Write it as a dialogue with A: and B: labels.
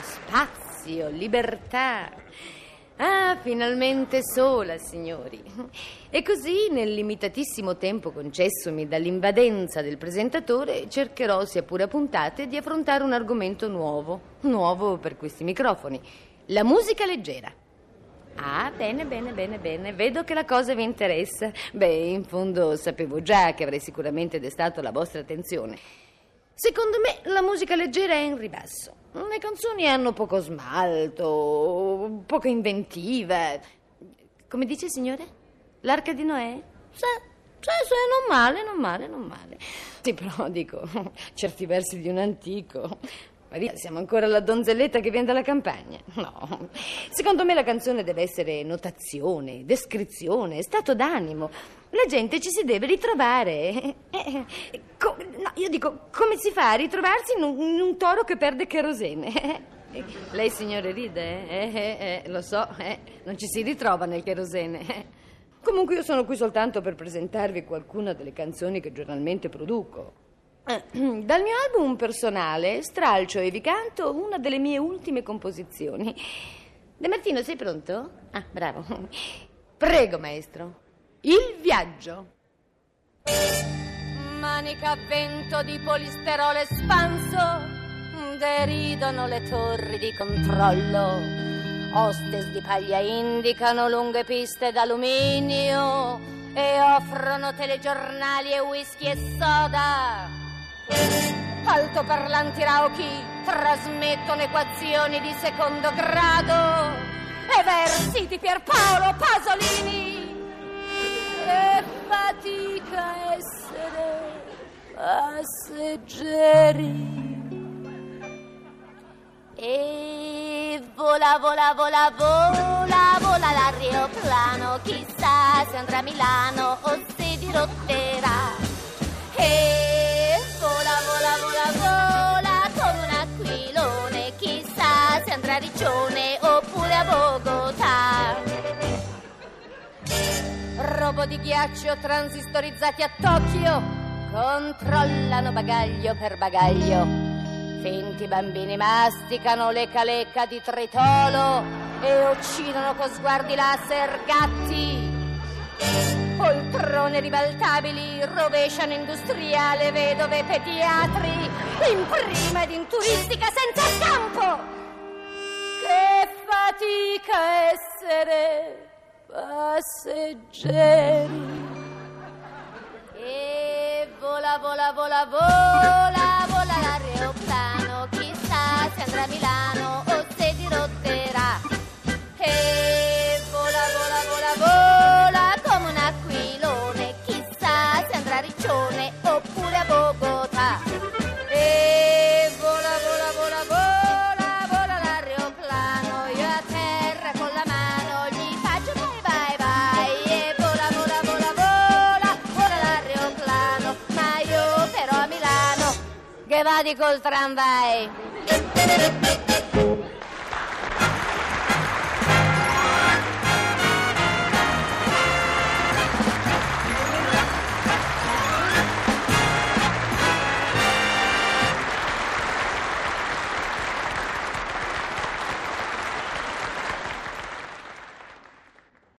A: spazio, libertà. Ah, finalmente sola, signori. E così, nel limitatissimo tempo concessomi dall'invadenza del presentatore, cercherò, sia pure a puntate, di affrontare un argomento nuovo. Nuovo per questi microfoni. La musica leggera. Ah, bene, bene, bene, bene. Vedo che la cosa vi interessa. Beh, in fondo sapevo già che avrei sicuramente destato la vostra attenzione. Secondo me la musica leggera è in ribasso. Le canzoni hanno poco smalto, poca inventiva. Come dice signore? L'arca di Noè? Sì, sì, sì, non male, non male, non male. Sì, però dico, certi versi di un antico. Maria, siamo ancora alla donzelletta che viene dalla campagna. No. Secondo me la canzone deve essere notazione, descrizione, stato d'animo. La gente ci si deve ritrovare. Eh, io dico, come si fa a ritrovarsi in un, in un toro che perde kerosene? Lei, signore, ride? Eh, eh, eh, lo so, eh, non ci si ritrova nel kerosene. Comunque io sono qui soltanto per presentarvi qualcuna delle canzoni che giornalmente produco. Eh, Dal mio album personale stralcio e vi canto una delle mie ultime composizioni. De Martino, sei pronto? Ah, bravo. Prego, maestro. Il viaggio. Manica a vento di polisterolo espanso deridono le torri di controllo. Hostess di paglia indicano lunghe piste d'alluminio e offrono telegiornali e whisky e soda. Altoparlanti rauchi trasmettono equazioni di secondo grado e versi di Pierpaolo Pasolini. Passeggeri. E vola, vola, vola, vola, vola l'aeroplano, chissà se andrà a Milano o se dirotterà. E vola, vola, vola, vola come un aquilone, chissà se andrà a Riccione oppure a Bogotà. Robo di ghiaccio transistorizzati a Tokyo controllano bagaglio per bagaglio. Finti bambini masticano lecca lecca di tritolo e uccidono con sguardi laser gatti. Poltrone ribaltabili rovesciano industriale vedove pediatri in prima ed in turistica senza scampo. Che fatica essere passeggeri. Vola, vola, vola, vola, vola l'aeroplano, chissà se andrà a Milano o se dirotterà. Che vadi col tramvai.